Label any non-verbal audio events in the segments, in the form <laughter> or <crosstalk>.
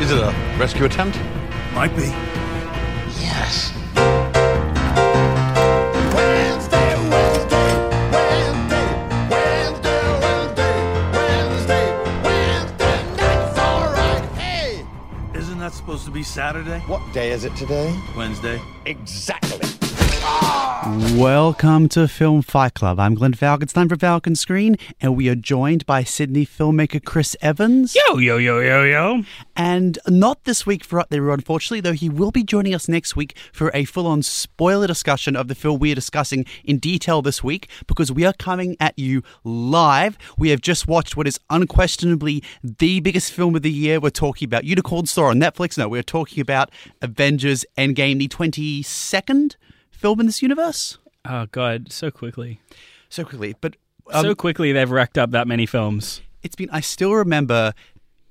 Is it a rescue attempt? Might be. Yes. Wednesday, Wednesday, Wednesday, Wednesday, Wednesday, Wednesday, Wednesday alright. Hey! Isn't that supposed to be Saturday? What day is it today? Wednesday. Exactly. Welcome to Film Fight Club. I'm Glenn Falcon, time for Falcon Screen, and we are joined by Sydney filmmaker Chris Evans. Yo, yo, yo, yo, yo. And not this week for Up There, unfortunately, though he will be joining us next week for a full on spoiler discussion of the film we are discussing in detail this week because we are coming at you live. We have just watched what is unquestionably the biggest film of the year. We're talking about Unicorn Store on Netflix. No, we're talking about Avengers Endgame, the 22nd film in this universe. Oh, God, so quickly. So quickly, but um, so quickly they've racked up that many films. it's been i still remember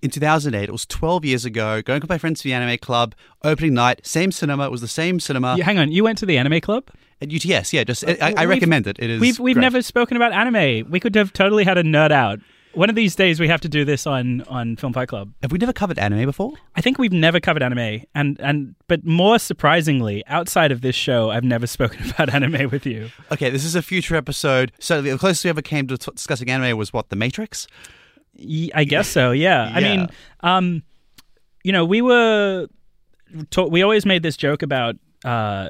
in 2008 it was 12 years ago going with my friends to the anime club opening night same cinema it was the same cinema You- hang on, you went to the anime club? at uts yeah just i, I recommend it it is We've we've great. never spoken about anime. We could have totally had a nerd out. One of these days we have to do this on on Film Fight Club. have we never covered anime before I think we've never covered anime, and and but more surprisingly, outside of this show, I've never <laughs> spoken about anime with you. okay this is a future episode so the closest we ever came to t- discussing anime was what the matrix Y- I guess so. Yeah. I mean, um, you know, we were ta- we always made this joke about uh,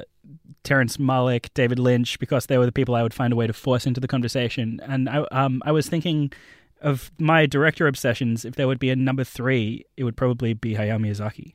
Terrence Malick, David Lynch, because they were the people I would find a way to force into the conversation. And I, um, I was thinking of my director obsessions. If there would be a number three, it would probably be Hayao Miyazaki.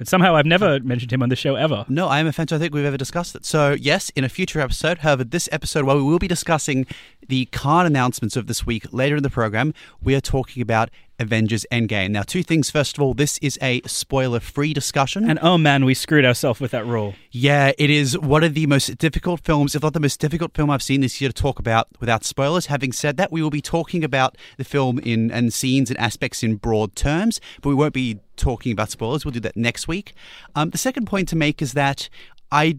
But somehow I've never mentioned him on the show ever. No, I am offended. I don't think we've ever discussed it. So, yes, in a future episode. However, this episode, while we will be discussing the card announcements of this week later in the program, we are talking about Avengers Endgame. Now, two things. First of all, this is a spoiler free discussion. And oh man, we screwed ourselves with that rule. yeah, it is one of the most difficult films, if not the most difficult film I've seen this year to talk about without spoilers. Having said that, we will be talking about the film in and scenes and aspects in broad terms, but we won't be talking about spoilers. We'll do that next week. Um, the second point to make is that I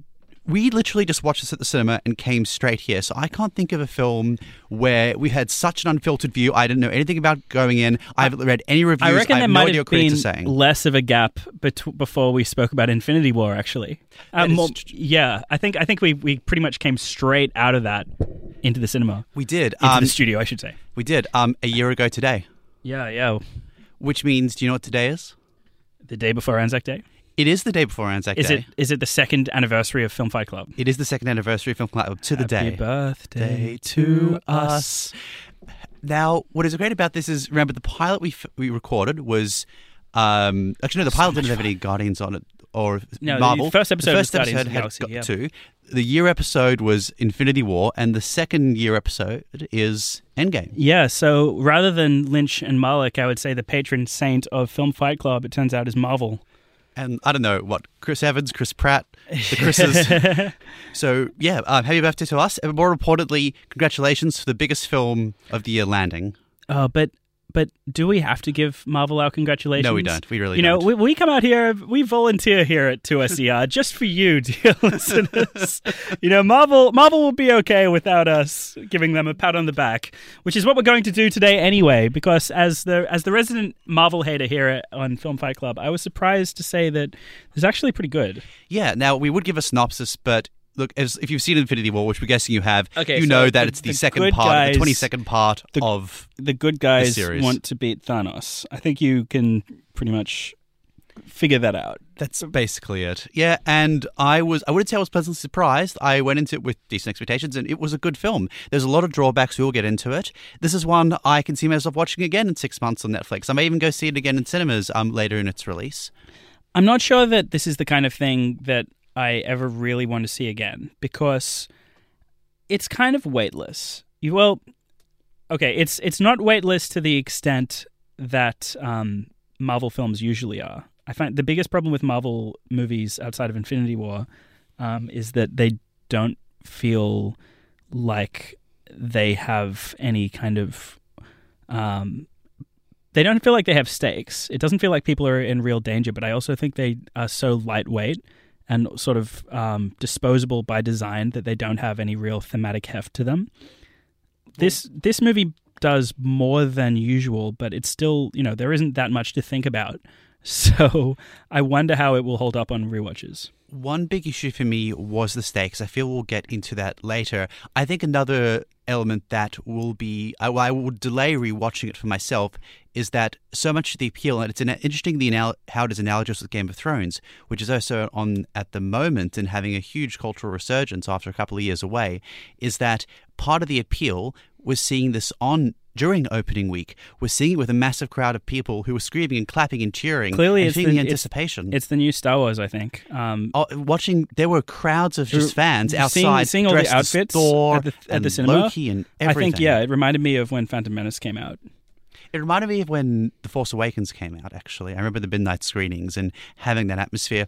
we literally just watched this at the cinema and came straight here. So I can't think of a film where we had such an unfiltered view. I didn't know anything about going in. I haven't read any reviews. I reckon have there no might have been saying. less of a gap bet- before we spoke about Infinity War. Actually, Um, well, tr- yeah, I think I think we we pretty much came straight out of that into the cinema, we did. into Um, the studio, I should say. we did. Um, a year ago today, Yeah, yeah. which means, do you know what today is? The day before Anzac Day. It is the day before Anzac Is Day. it is it the second anniversary of Film Fight Club? It is the second anniversary of Film Fight Club to the day. Happy day. birthday Day to us. Now, what is great about this is remember the pilot we f- we recorded was um, actually no, the pilot didn't have any Guardians on it or No, the Marvel. first episode was first episode had Galaxy, got yeah. two. The year episode was Infinity War, and the second year episode is Endgame. Yeah, so rather than Lynch and Malick, I would say the patron saint of Film Fight Club, it turns out, is Marvel. And I don't know what Chris Evans, Chris Pratt, the Chris's. <laughs> so yeah, um, happy birthday to us. And more importantly, congratulations for the biggest film of the year landing. Uh, but but do we have to give Marvel our congratulations? No, we don't. We really you know, don't. we, we come out here, we volunteer here at 2SER <laughs> just for you, <laughs> dear listeners. You know, Marvel Marvel will be okay without us giving them a pat on the back, which is what we're going to do today anyway. Because as the as the resident Marvel hater here on Film Fight Club, I was surprised to say that it's actually pretty good. Yeah, now we would give a synopsis, but look, as, if you've seen Infinity War, which we're guessing you have, Okay, you so know that the- it's the, the second part, guys- the 22nd part the- of. The good guys series. want to beat Thanos. I think you can pretty much figure that out. That's basically it. Yeah, and I was, I wouldn't say I was pleasantly surprised. I went into it with decent expectations, and it was a good film. There's a lot of drawbacks, we'll get into it. This is one I can see myself watching again in six months on Netflix. I may even go see it again in cinemas um, later in its release. I'm not sure that this is the kind of thing that I ever really want to see again because it's kind of weightless. You well, okay, it's it's not weightless to the extent that um, Marvel films usually are. I find the biggest problem with Marvel movies outside of Infinity War um, is that they don't feel like they have any kind of um, they don't feel like they have stakes. It doesn't feel like people are in real danger, but I also think they are so lightweight and sort of um, disposable by design that they don't have any real thematic heft to them. This this movie does more than usual, but it's still you know there isn't that much to think about <laughs> So I wonder how it will hold up on rewatches. One big issue for me was the stakes. I feel we'll get into that later. I think another element that will be, I, I will delay rewatching it for myself, is that so much of the appeal, and it's an, interesting the anal- how it is analogous with Game of Thrones, which is also on at the moment and having a huge cultural resurgence after a couple of years away, is that part of the appeal was seeing this on during opening week. We're seeing it with a massive crowd of people who were screaming and clapping and cheering. Clearly, and it's the- the it's- anticipation. It's the new Star Wars, I think. Um, Oh, watching, there were crowds of just fans outside, seeing all the outfits Thor at the- at the cinema, Loki and everything. I think, yeah, it reminded me of when Phantom Menace came out. It reminded me of when The Force Awakens came out. Actually, I remember the midnight screenings and having that atmosphere.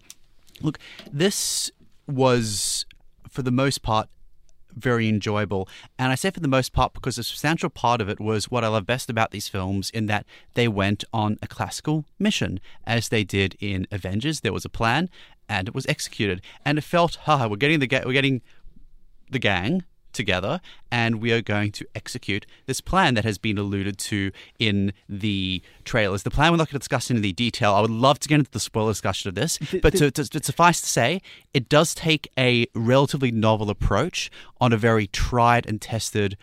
Look, this was, for the most part, very enjoyable. And I say for the most part because a substantial part of it was what I love best about these films in that they went on a classical mission, as they did in Avengers. There was a plan and it was executed. And it felt, haha, we're getting the ga- we're getting the gang together and we are going to execute this plan that has been alluded to in the trailers. The plan we're not going to discuss in any detail. I would love to get into the spoiler discussion of this, but to, to, to suffice to say, it does take a relatively novel approach on a very tried and tested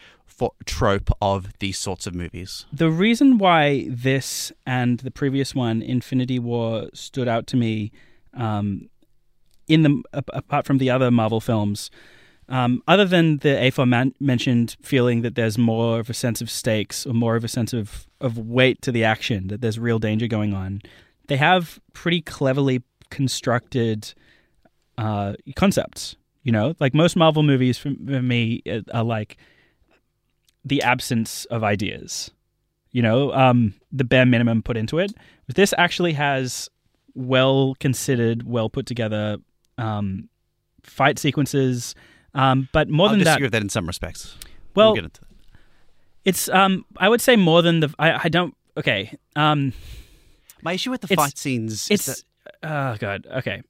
trope of these sorts of movies. The reason why this and the previous one, Infinity War, stood out to me, um, in the apart from the other Marvel films, um, other than the aforementioned feeling that there's more of a sense of stakes or more of a sense of of weight to the action, that there's real danger going on, they have pretty cleverly constructed uh, concepts. You know, like most Marvel movies for, me uh, are like the absence of ideas. You know, um, the bare minimum put into it. But this actually has well considered, well put together um, fight sequences. Um, but more I'll than that, disagree with that in some respects. well, we'll get into that. it's um, I would say more than the. I, I don't. Okay. Um, My issue with the fight scenes is it's that oh god okay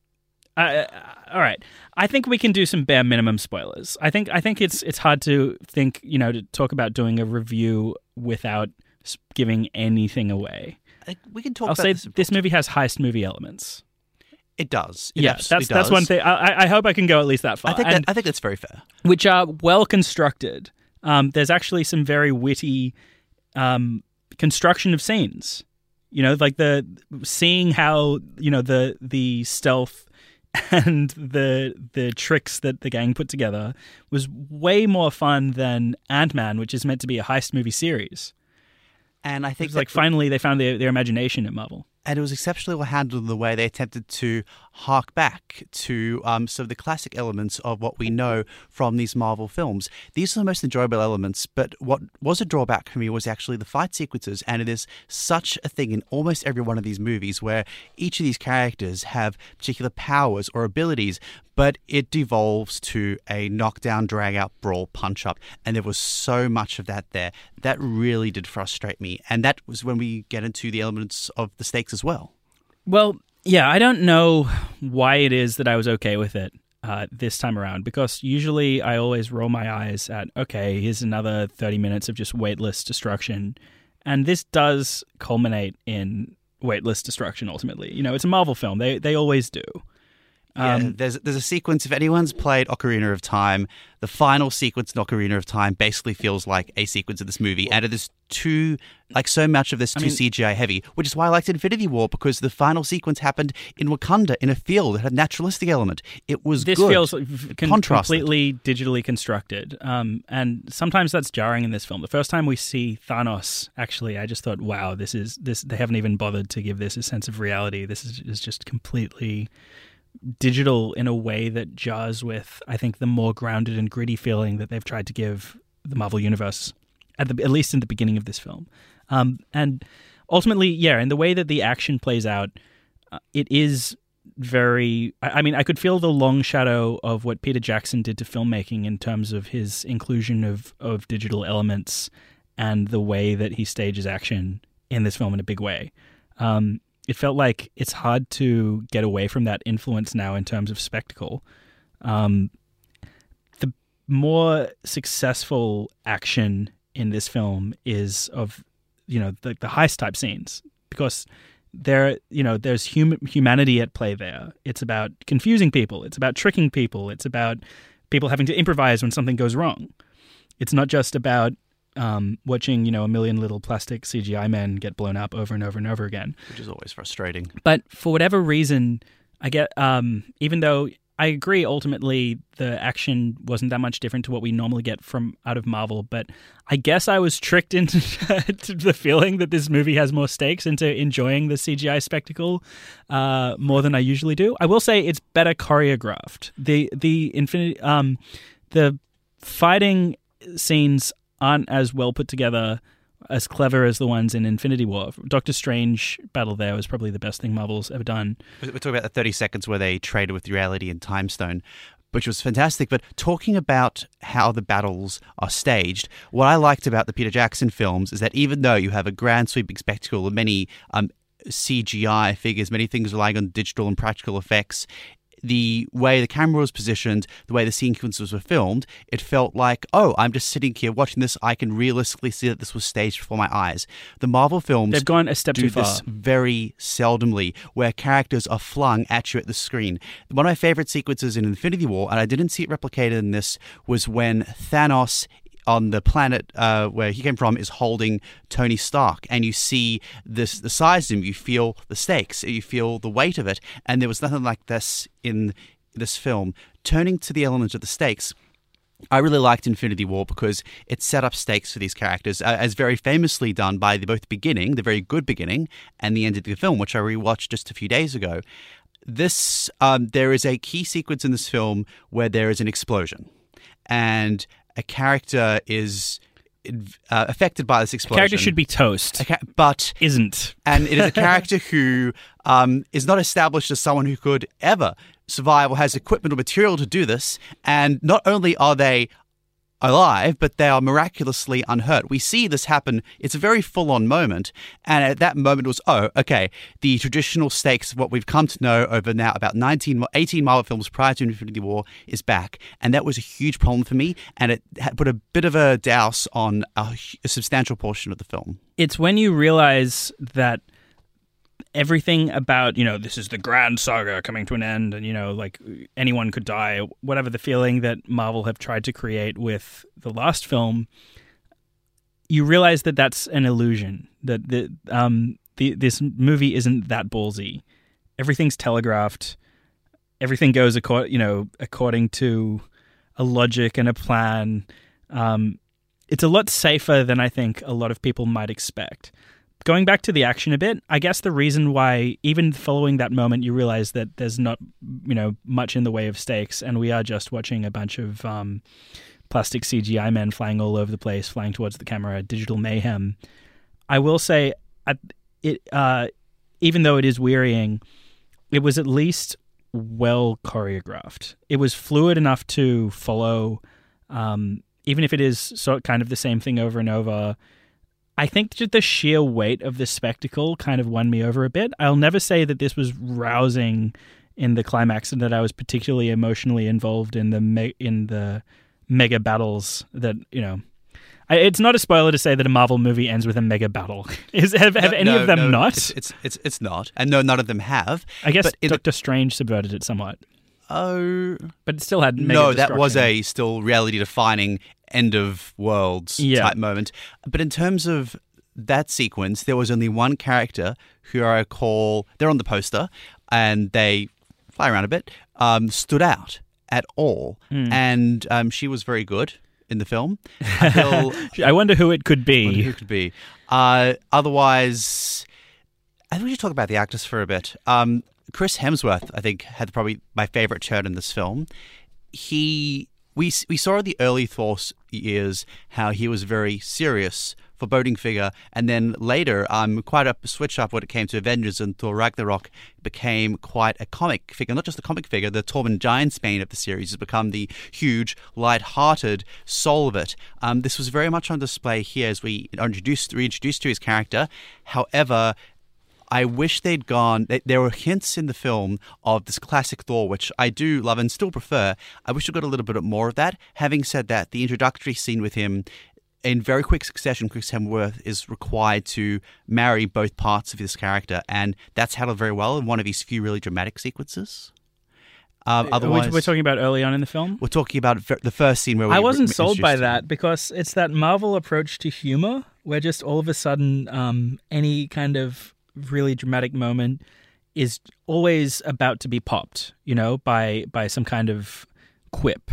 uh, all right i think we can do some bare minimum spoilers i think i think it's it's hard to think you know to talk about doing a review without giving anything away I- we can talk i'll about say this. this movie has heist movie elements It does. It yeah absolutely that's that's one thing I, I- hope i can go at least that far I think And- that, I think that's very fair. which are well constructed. Um, there's actually some very witty um, construction of scenes. You know, like the seeing how you know the the stealth <laughs> and the the tricks that the gang put together was way more fun than Ant Man, which is meant to be a heist movie series. And I think It's like finally they found their, their imagination at Marvel. And it was exceptionally well handled in the way they attempted to hark back to um, some of the classic elements of what we know from these Marvel films. These are the most enjoyable elements, but what was a drawback for me was actually the fight sequences, and it is such a thing in almost every one of these movies where each of these characters have particular powers or abilities, but it devolves to a knockdown, drag out, brawl, punch up, and there was so much of that there. That really did frustrate me, and that was when we get into the elements of the stakes as well. Well, yeah, I don't know why it is that I was okay with it uh, this time around because usually I always roll my eyes at, okay, here's another 30 minutes of just weightless destruction. And this does culminate in weightless destruction ultimately. You know, it's a Marvel film, they, they always do. Yeah, Um, there's there's a sequence. If anyone's played Ocarina of Time, the final sequence in Ocarina of Time basically feels like a sequence of this movie, and it is too like so much of this too mean- CGI heavy, which is why I liked Infinity War because the final sequence happened in Wakanda in a field that had a naturalistic element. It was this good. feels con- completely digitally constructed um, and sometimes that's jarring in this film the first time we see thanos actually i just thought wow this is this they haven't even bothered to give this a sense of reality this is, is just completely digital in a way that jars with i think the more grounded and gritty feeling that they've tried to give the marvel universe at the at least in the beginning of this film. Um, and ultimately yeah in the way that the action plays out uh, it is very I, mean i could feel the long shadow of what peter jackson did to filmmaking in terms of his inclusion of of digital elements and the way that he stages action in this film in a big way. Um, it felt like it's hard to get away from that influence now in terms of spectacle. Um, the more successful action in this film is of you know the, the heist type scenes because there you know there's hum- humanity at play there. It's about confusing people. It's about tricking people. It's about people having to improvise when something goes wrong. It's not just about um, watching you know a million little plastic cgi men get blown up over and over and over again which is always frustrating. but for whatever reason, I get um, even though I agree ultimately the action wasn't that much different to what we normally get from out of Marvel, but I guess I was tricked <laughs> into the feeling that this movie has more stakes into enjoying the CGI spectacle uh, more than I usually do. I will say it's better choreographed. The the infinity um, the fighting scenes aren't as well put together as clever as the ones in Infinity War. Doctor Strange battle there was probably the best thing Marvel's ever done. We're talking about the 30 seconds where they traded with reality and time stone, which was fantastic. But talking about how the battles are staged, what I liked about the Peter Jackson films is that even though you have a grand sweeping spectacle of many um, CGI figures, many things relying on digital and practical effects, the way the camera was positioned, the way the sequences were filmed, it felt like, oh, I'm just sitting here watching this. I can realistically see that this was staged before my eyes. The Marvel films They've gone a step do too far. this very seldomly, where characters are flung at you at the screen. One of my favorite sequences in Infinity War, and I didn't see it replicated in this, was when Thanos on the planet uh, where he came from is holding Tony Stark, and you see this the size of him, you feel the stakes, you feel the weight of it, and there was nothing like this in this film. Turning to the element of the stakes. I really liked Infinity War because it set up stakes for these characters, uh, as very famously done by the, both the beginning, the very good beginning, and the end of the film, which I rewatched just a few days ago. This um, there is a key sequence in this film where there is an explosion, and a character is uh, affected by this explosion. Character should be toast. Ca- but Isn't. and it is a <laughs> character who um, is not established as someone who could ever survive or has equipment or material to do this. And not only are they alive, but they are miraculously unhurt. We see this happen. It's a very full on moment. And at that moment, was, oh, okay, the traditional stakes of what we've come to know over now about 19, 18 Marvel films prior to Infinity War is back. And that was a huge problem for me. And it put a bit of a douse on a, a substantial portion of the film. It's when you realize that everything about, you know, this is the grand saga coming to an end and, you know, like anyone could die, whatever the feeling that Marvel have tried to create with the last film, you realize that that's an illusion, that the, um, the, this movie isn't that ballsy. Everything's telegraphed. Everything goes, acco- you know, according to a logic and a plan. Um, it's a lot safer than I think a lot of people might expect. Going back to the action a bit, I guess the reason why, even following that moment, you realize that there's not, you know, much in the way of stakes, and we are just watching a bunch of um, plastic CGI men flying all over the place, flying towards the camera, digital mayhem. I will say, it, uh, even though it is wearying, it was at least well choreographed. It was fluid enough to follow, um, even if it is sort kind of the same thing over and over. I think just the sheer weight of the spectacle kind of won me over a bit. I'll never say that this was rousing in the climax and that I was particularly emotionally involved in the me- in the mega battles that you know. I, it's not a spoiler to say that a Marvel movie ends with a mega battle. <laughs> Is have, have No, any no, of them no, not? It's, it's it's it's not, and no, none of them have. I guess but in the- Doctor Strange subverted it somewhat, oh but it still had mega no, that was a still reality defining end of worlds Yeah. type moment. But in terms of that sequence, there was only one character who I call, They're on the poster, and they fly around a bit. Um, stood out at all, Hmm. and um, she was very good in the film. I feel <laughs> I wonder who it could wonder be. who could be. Uh, otherwise, I think we should talk about the actors for a bit. Um, Chris Hemsworth, I think, had probably my favorite turn in this film. He, we we saw the early Thor years how he was very serious, foreboding figure, and then later, um, quite a switch up when it came to Avengers and Thor Ragnarok became quite a comic figure, not just a comic figure. The Tormund Giantsbane of the series has become the huge, light-hearted soul of it. Um, this was very much on display here as we introduced reintroduced to his character. However, I wish they'd gone. th- There were hints in the film of this classic Thor, which I do love and still prefer. I wish we got a little bit more of that. Having said that, the introductory scene with him in very quick succession, Chris Hemsworth is required to marry both parts of this character, and that's handled very well in one of his few really dramatic sequences. Um, otherwise, we're talking about early on in the film. we're talking about the first scene where we I wasn't re- sold by that because it's that Marvel approach to humor where just all of a sudden um, any kind of really dramatic moment is always about to be popped, you know, by by some kind of quip.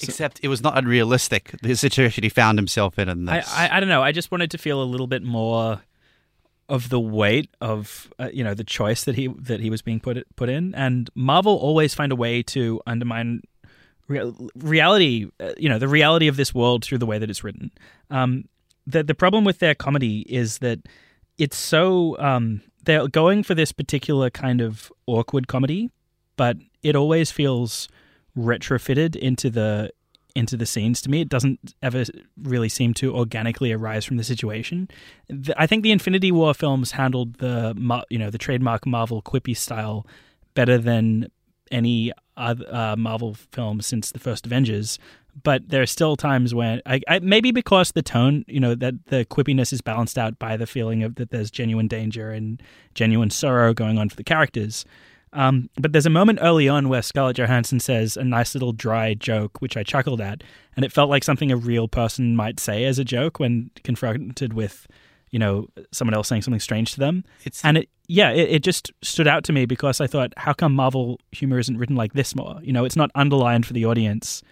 Except it was not unrealistic. The situation he found himself in, and I. I I don't know. I just wanted to feel a little bit more of the weight of uh, you know the choice that he that he was being put put in, and Marvel always find a way to undermine rea- reality. Uh, you know the reality of this world through the way that it's written. Um, the the problem with their comedy is that it's so um, they're going for this particular kind of awkward comedy, but it always feels retrofitted into the into the scenes to me. It doesn't ever really seem to organically arise from the situation. The- i think the infinity war films handled the you know the trademark marvel quippy style better than any other uh, marvel film since the first avengers but there are still times when I, I maybe because the tone you know that the quippiness is balanced out by the feeling of that there's genuine danger and genuine sorrow going on for the characters. Um, but there's a moment early on where Scarlett Johansson says a nice little dry joke, which I chuckled at, and it felt like something a real person might say as a joke when confronted with, you know, someone else saying something strange to them. It's- and it, yeah, it, it just stood out to me because I thought, how come Marvel humor isn't written like this more? You know, it's not underlined for the audience,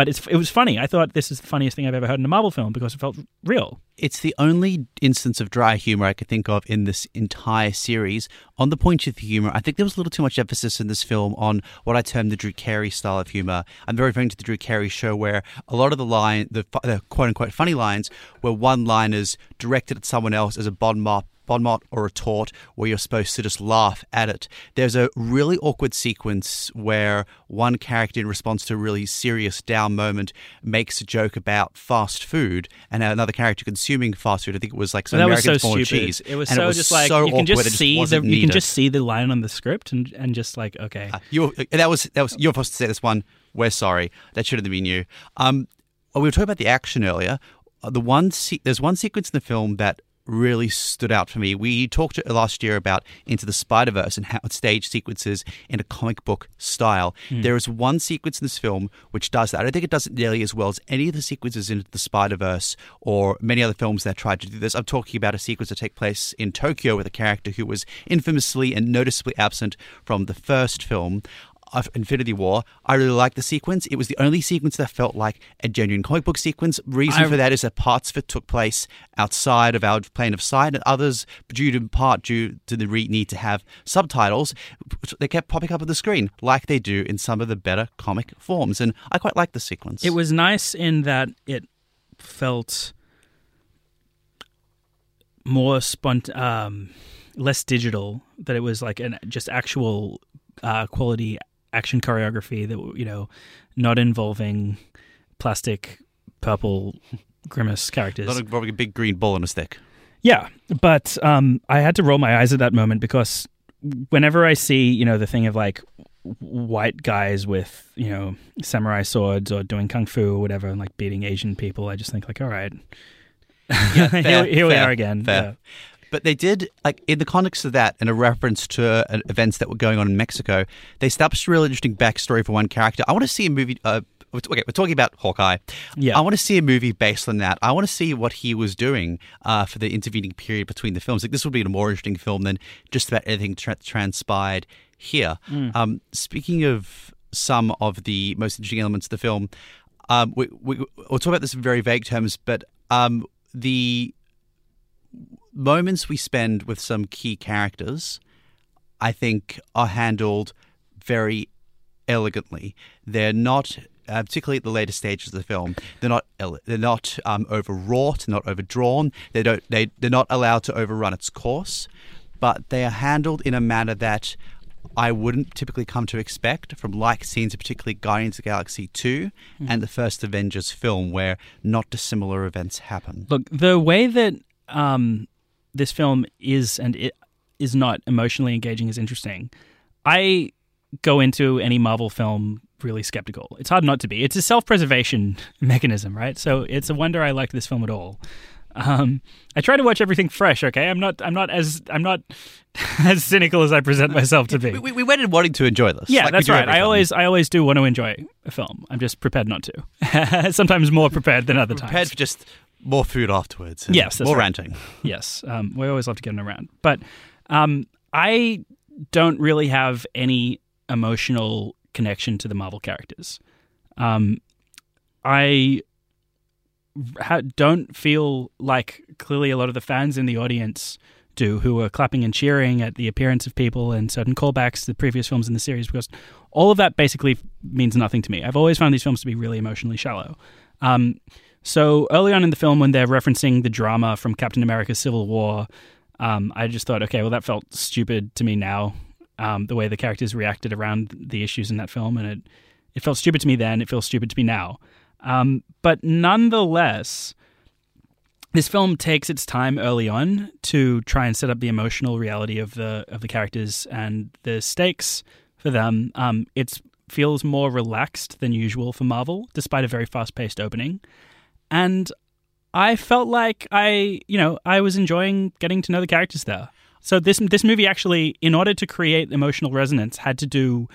but it was funny. I thought this is the funniest thing I've ever heard in a Marvel film because it felt real. It's the only instance of dry humor I could think of in this entire series. On the point of the humor, I think there was a little too much emphasis in this film on what I term the Drew Carey style of humor. I'm very referring to the Drew Carey show, where a lot of the line, the, the quote unquote funny lines, were one liners directed at someone else as a bon mot. Bon mot or a taunt where you're supposed to just laugh at it. There's a really awkward sequence where one character, in response to a really serious down moment, makes a joke about fast food, and another character consuming fast food. I think it was like some that was so American stupid. cheese. It was so it was just like so you can awkward, just it see the you can just see the line on the script and and just like okay. You that was that was you're supposed to say this one. We're sorry. That should have been you. Um, we were talking about the action earlier. Uh, The one se- there's one sequence in the film that really stood out for me. We talked last year about Into the Spider Verse and how it staged sequences in a comic book style. Hmm. There is one sequence in this film which does that. I don't think it does it nearly as well as any of the sequences in the Spider Verse or many other films that tried to do this. I'm talking about a sequence that takes place in Tokyo with a character who was infamously and noticeably absent from the first film of Infinity War. I really liked the sequence. It was the only sequence that felt like a genuine comic book sequence. Reason I- for that is that parts of it took place outside of our plane of sight, and others, due to in part due to the re- need to have subtitles, they kept popping up on the screen like they do in some of the better comic forms. And I quite like the sequence. It was nice in that it felt more spont um less digital that it was like an just actual uh quality action choreography that you know not involving plastic purple grimace characters not involving a big green ball on a stick. yeah, but um, I had to roll my eyes at that moment because whenever I see, you know, the thing of like white guys with, you know, samurai swords or doing kung fu or whatever, and like beating Asian people, I just think like, all right, <laughs> fair, here, here we are again. fair. Yeah. But they did, like, in the context of that and a reference to uh, events that were going on in Mexico, they established a really interesting backstory for one character. I want to see a movie. Uh, okay, we're talking about Hawkeye. Yeah. I want to see a movie based on that. I want to see what he was doing uh, for the intervening period between the films. Like, this would be a more interesting film than just about everything tra- transpired here. Um, speaking of some of the most interesting elements of the film, um, we, we, we'll talk about this in very vague terms, but um, the moments we spend with some key characters, I think, are handled very elegantly. They're not, uh, particularly at the later stages of the film, they're not they're not um, overwrought, not overdrawn. They don't they they're not allowed to overrun its course, but they are handled in a manner that. I wouldn't typically come to expect from like scenes, particularly Guardians of the Galaxy 2 and the first Avengers film, where not dissimilar events happen. Look, the way that um, this film is and it is not emotionally engaging is interesting. I go into any Marvel film really skeptical. It's hard not to be. It's a self-preservation <laughs> mechanism, right? So it's a wonder I liked this film at all. Um, I try to watch everything fresh. Okay, I'm not. I'm not as. I'm not <laughs> as cynical as I present myself to be. We, we, we went in wanting to enjoy this. Yeah, like that's right. I always, I always do want to enjoy a film. I'm just prepared not to. <laughs> Sometimes more prepared than other prepared times. for just more food afterwards. Yes, more right. ranting. <laughs> yes, um, we always love to get them around. But um, I don't really have any emotional connection to the Marvel characters. Um, I ha- don't feel like clearly a lot of the fans in the audience do who are clapping and cheering at the appearance of people and certain callbacks to the previous films in the series because all of that basically means nothing to me. I've always found these films to be really emotionally shallow. Um, so early on in the film, when they're referencing the drama from Captain America: Civil War, um, I just thought, okay, well, that felt stupid to me now. Um, the way the characters reacted around the issues in that film, and it it felt stupid to me then. It feels stupid to me now. Um, but nonetheless, this film takes its time early on to try and set up the emotional reality of the of the characters and the stakes for them. Um, it feels more relaxed than usual for Marvel, despite a very fast paced opening. And I felt like I, you know, I was enjoying getting to know the characters there. So this this movie actually, in order to create emotional resonance, had to do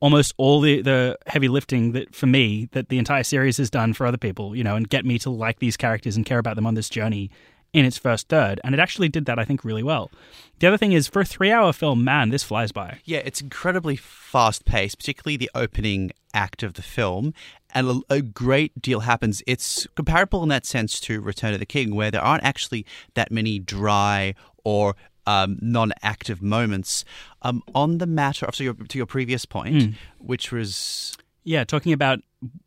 almost all the, the heavy lifting that for me that the entire series has done for other people, you know, and get me to like these characters and care about them on this journey in its first third. And it actually did that, I think, really well. The other thing is for a three hour film, man, this flies by. Yeah, it's incredibly fast paced, particularly the opening act of the film. And a, a great deal happens. It's comparable in that sense to Return of the King, where there aren't actually that many dry or um, non-active moments. Um, on the matter of so your, to your previous point, which was Yeah, talking about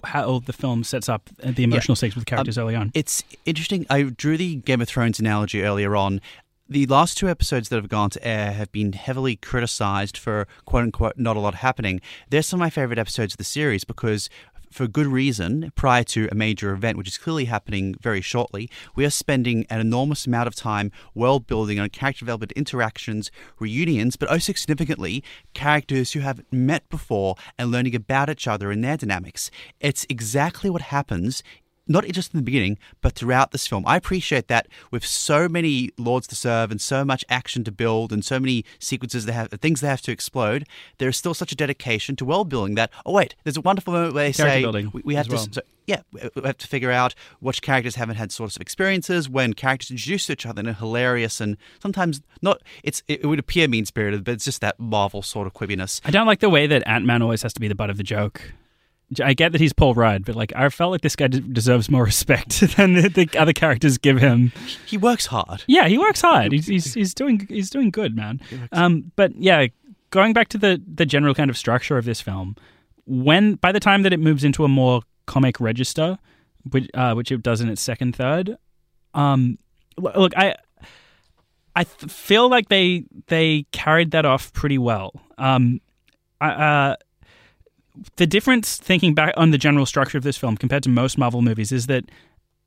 how the film sets up the emotional stakes with um, characters early on. It's interesting. I drew the Game of Thrones analogy earlier on. The last two episodes that have gone to air have been heavily criticized for quote unquote not a lot happening. They're some of my favorite episodes of the series because for good reason, prior to a major event, which is clearly happening very shortly, we are spending an enormous amount of time world building on character development, interactions, reunions, but also significantly, characters who haven't met before and learning about each other and their dynamics. It's exactly what happens not just in the beginning, but throughout this film. I appreciate that with so many lords to serve and so much action to build and so many sequences they have, things they have to explode, there is still such a dedication to world building that, oh, wait, there's a wonderful moment where they Character say, building we, we have to. well. So, yeah, we we have to figure out which characters haven't had sorts of experiences when characters introduce each other in a hilarious and sometimes not. It's it would appear mean spirited, but it's just that Marvel sort of quippiness. I don't like the way that Ant Man always has to be the butt of the joke. I get that he's Paul Rudd, but like I felt like this guy d- deserves more <laughs> respect <laughs> than the, the other characters give him. He works hard. Yeah, he works hard. He's he's, he's doing he's doing good, man. Um, but yeah, going back to the the general kind of structure of this film, when by the time that it moves into a more comic register, which uh, which it does in its second third, um, look, I I th- feel like they they carried that off pretty well. Um, I, uh, the difference, thinking back on the general structure of this film compared to most Marvel movies, is that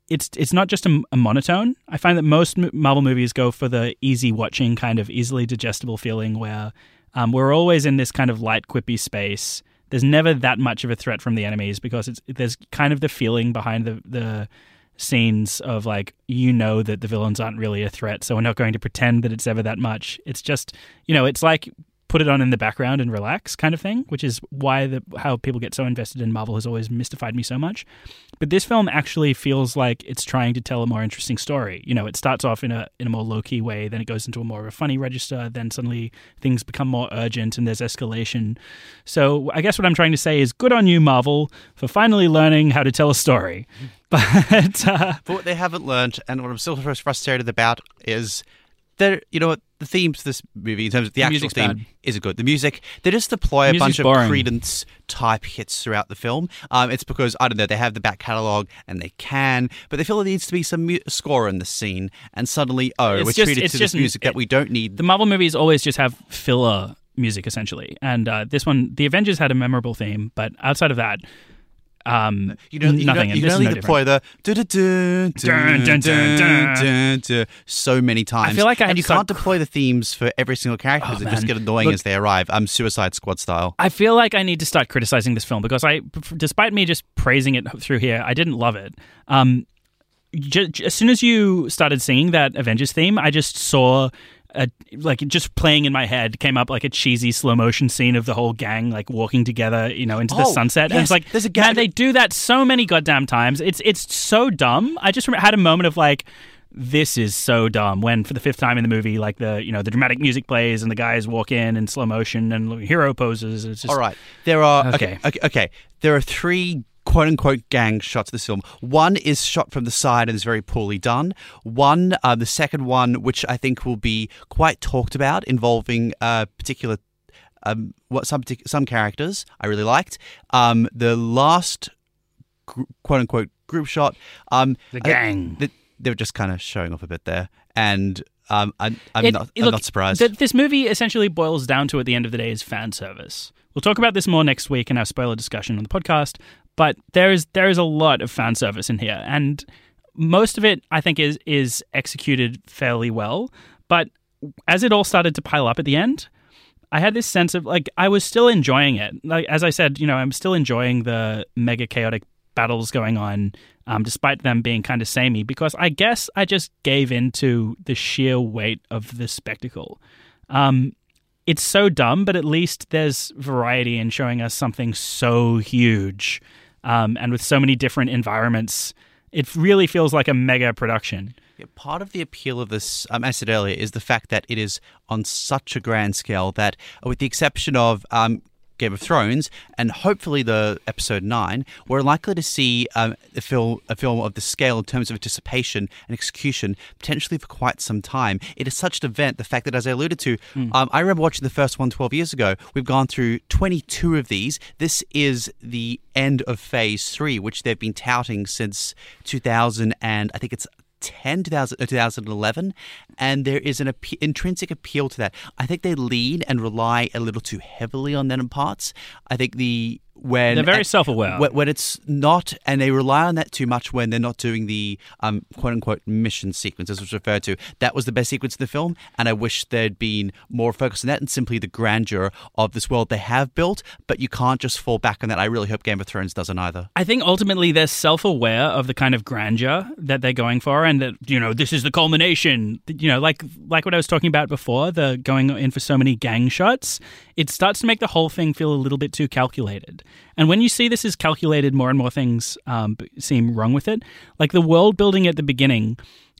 it's it's not just a, a monotone. I find that most Marvel movies go for the easy watching, kind of easily digestible feeling, where um, we're always in this kind of light, quippy space. There's never that much of a threat from the enemies because it's there's kind of the feeling behind the the scenes of like you know that the villains aren't really a threat, so we're not going to pretend that it's ever that much. It's just you know it's like put it on in the background and relax kind of thing, which is why the how people get so invested in Marvel has always mystified me so much. But this film actually feels like it's trying to tell a more interesting story. You know, it starts off in a in a more low key way, then it goes into a more of a funny register, then suddenly things become more urgent and there's escalation. So I guess what I'm trying to say is good on you, Marvel, for finally learning how to tell a story. <laughs> But uh, But what they haven't learned, and what I'm still frustrated about, is that you know the themes of this movie, in terms of the, The actual theme, bad. is good. The music, they just deploy a music's bunch of credence type hits throughout the film. Um, it's because I don't know they have the back catalog and they can, but they feel there needs to be some mu- score in the scene, and suddenly oh, It's we're just- treated it's to just this music an- that we don't need. the Marvel movies always just have filler music essentially, and uh, this one, the Avengers had a memorable theme, but outside of that, Um, You don't, you nothing. and you this can is only no deploy the so many times. I feel like I and you to start can't deploy the themes for every single character because Oh, they just get annoying Look- as they arrive. I'm Suicide Squad style. I feel like I need to start criticizing this film because I, despite me just praising it through here, I didn't love it. Um, j- j- as soon as you started singing that Avengers theme, I just saw. A, like just playing in my head came up like a cheesy slow motion scene of the whole gang like walking together, you know, into the Oh, sunset. and it's like, there's a man, ga- they do that so many goddamn times. It's it's so dumb. I just had a moment of like, this is so dumb. When for the fifth time in the movie, like the you know the dramatic music plays and the guys walk in in slow motion and hero poses. It's just All right. There are okay. Okay. okay. Okay. There are three quote unquote gang shots of this film. One is shot from the side and is very poorly done. One, uh, the second one, which I think will be quite talked about, involving uh, particular um, what some some characters I really liked. Um, the last gr- quote unquote group shot, um, The I- gang. th- they were just kind of showing off a bit there, and um, I'm, I'm It- not it- I'm look, not surprised. th- this movie essentially boils down to, at the end of the day, is fan service. We'll talk about this more next week in our spoiler discussion on the podcast. But there is there is a lot of fan service in here, and most of it, I think, is is executed fairly well. But as it all started to pile up at the end, I had this sense of like I was still enjoying it. Like as I said, you know, I'm still enjoying the mega chaotic battles going on, um, despite them being kind of samey. Because I guess I just gave in to the sheer weight of the spectacle. Um, it's so dumb, but at least there's variety in showing us something so huge, um, and with so many different environments. It really feels like a mega production. Yeah, part of the appeal of this, um, I said earlier, is the fact that it is on such a grand scale that, with the exception of um, Game of Thrones and hopefully the episode nine, we're likely to see um, a film a film of the scale in terms of anticipation and execution potentially for quite some time. It is such an event. The fact that, as I alluded to, um, I remember watching the first one 12 years ago. We've gone through 22 of these. This is the end of Phase Three, which they've been touting since 2000, and I think it's 10 2000, uh, 2011 and there is an appe- intrinsic appeal to that. I think they lean and rely a little too heavily on that in parts. I think the when They're very self-aware. when, when it's not and they rely on that too much when they're not doing the um, quote unquote mission sequence as was referred to that was the best sequence of the film and i wish there'd been more focus on that and simply the grandeur of this world they have built but you can't just fall back on that i really hope game of thrones doesn't either I think ultimately they're self-aware of the kind of grandeur that they're going for, and that you know this is the culmination. You know, like like what I was talking about before, the going in for so many gang shots. It starts to make the whole thing feel a little bit too calculated. And when you see this is calculated, more and more things um, seem wrong with it. Like the world building at the beginning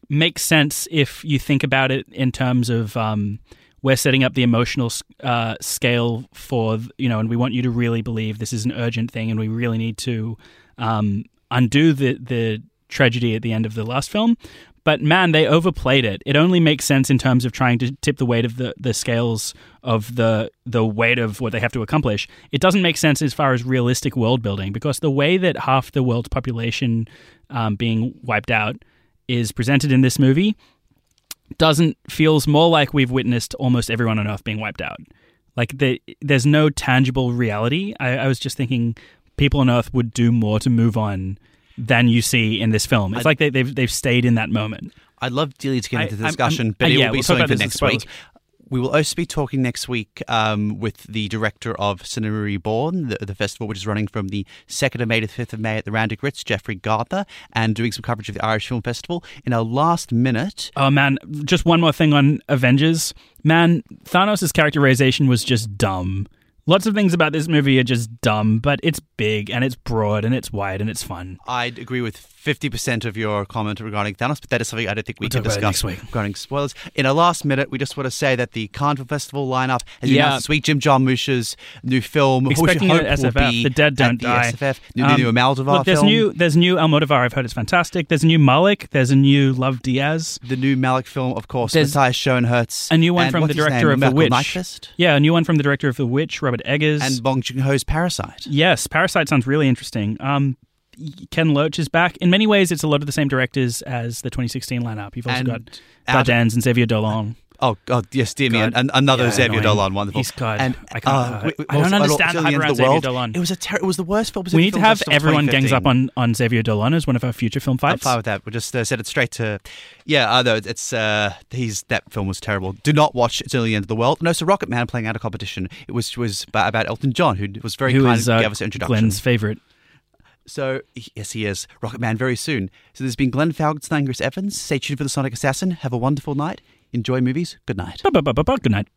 makes sense if you think about it in terms of. Um, we're setting up the emotional uh, scale for you know, and we want you to really believe this is an urgent thing, and we really need to um, undo the the tragedy at the end of the last film. But man, they overplayed it. It only makes sense in terms of trying to tip the weight of the, the scales of the the weight of what they have to accomplish. It doesn't make sense as far as realistic world building because the way that half the world's population um, being wiped out is presented in this movie doesn't feels more like we've witnessed almost everyone on Earth being wiped out. Like the, there's no tangible reality. I, I was just thinking people on Earth would do more to move on than you see in this film. It's like they, they've they've stayed in that moment. I'd love dearly to get into the I'm- discussion, I'm- but uh, it yeah, will be we'll something for next week. We will also be talking next week um, with the director of Cinema Reborn, the, the festival which is running from the 2nd of May to the 5th of May at the Randwick Ritz, Geoffrey Gardner, and doing some coverage of the Irish Film Festival. In our last minute, Oh man, just one more thing on Avengers. Man, Thanos' characterization was just dumb. Lots of things about this movie are just dumb, but it's big and it's broad and it's wide and it's fun. I'd agree with 50% of your comment regarding Thanos, but that is something I don't think we We'll can talk about it discuss next week. regarding spoilers. In our last minute, we just want to say that the Carnival Festival lineup has Yeah. announced this week. Jim Jarmusch's new film, which Expecting hope it at will be The Dead Don't the Die. SFF. New, Um, the new Almodovar Look, there's film. new there's new Almodovar. I've heard it's fantastic. There's a new Malick. There's a new Lav Diaz. the new Malick film, of course, There's Matthias Schoenhertz. A new one from the director of The Witch. Nyquist, Yeah, a new one from the director of The Witch, Robert Eggers. and Bong Joon-ho's Parasite. yes, Parasite sounds really interesting. Um, Ken Loach is back. In many ways, it's a lot of the same directors as the 2016 lineup. You've also And got Dardenne and Xavier Dolan. Oh God, yes, dear me, God. and another Yeah, Xavier annoying. Dolan, wonderful. He's God. And I can't- uh, I- we- we I don't understand hype around the World. Xavier Dolan. It was a ter- it was the worst film. We need to have everyone gangs up on, on Xavier Dolan as one of our future film fights. I'm fine with that. We'll just uh, set it straight to, yeah. Uh, no, it's uh, he's that film was terrible. Do not watch It's Only the End of the World. No, so Rocket Man playing out a competition. It was was about, Elton John, who was very Who kind is and uh, gave us an introduction. Glenn's favorite? So yes, he is Rocket Man very soon. So there's been Glenn Falkenstein, Chris Evans. Stay tuned for the Sonic Assassin. Have a wonderful night. Enjoy movies. Good night. Good night.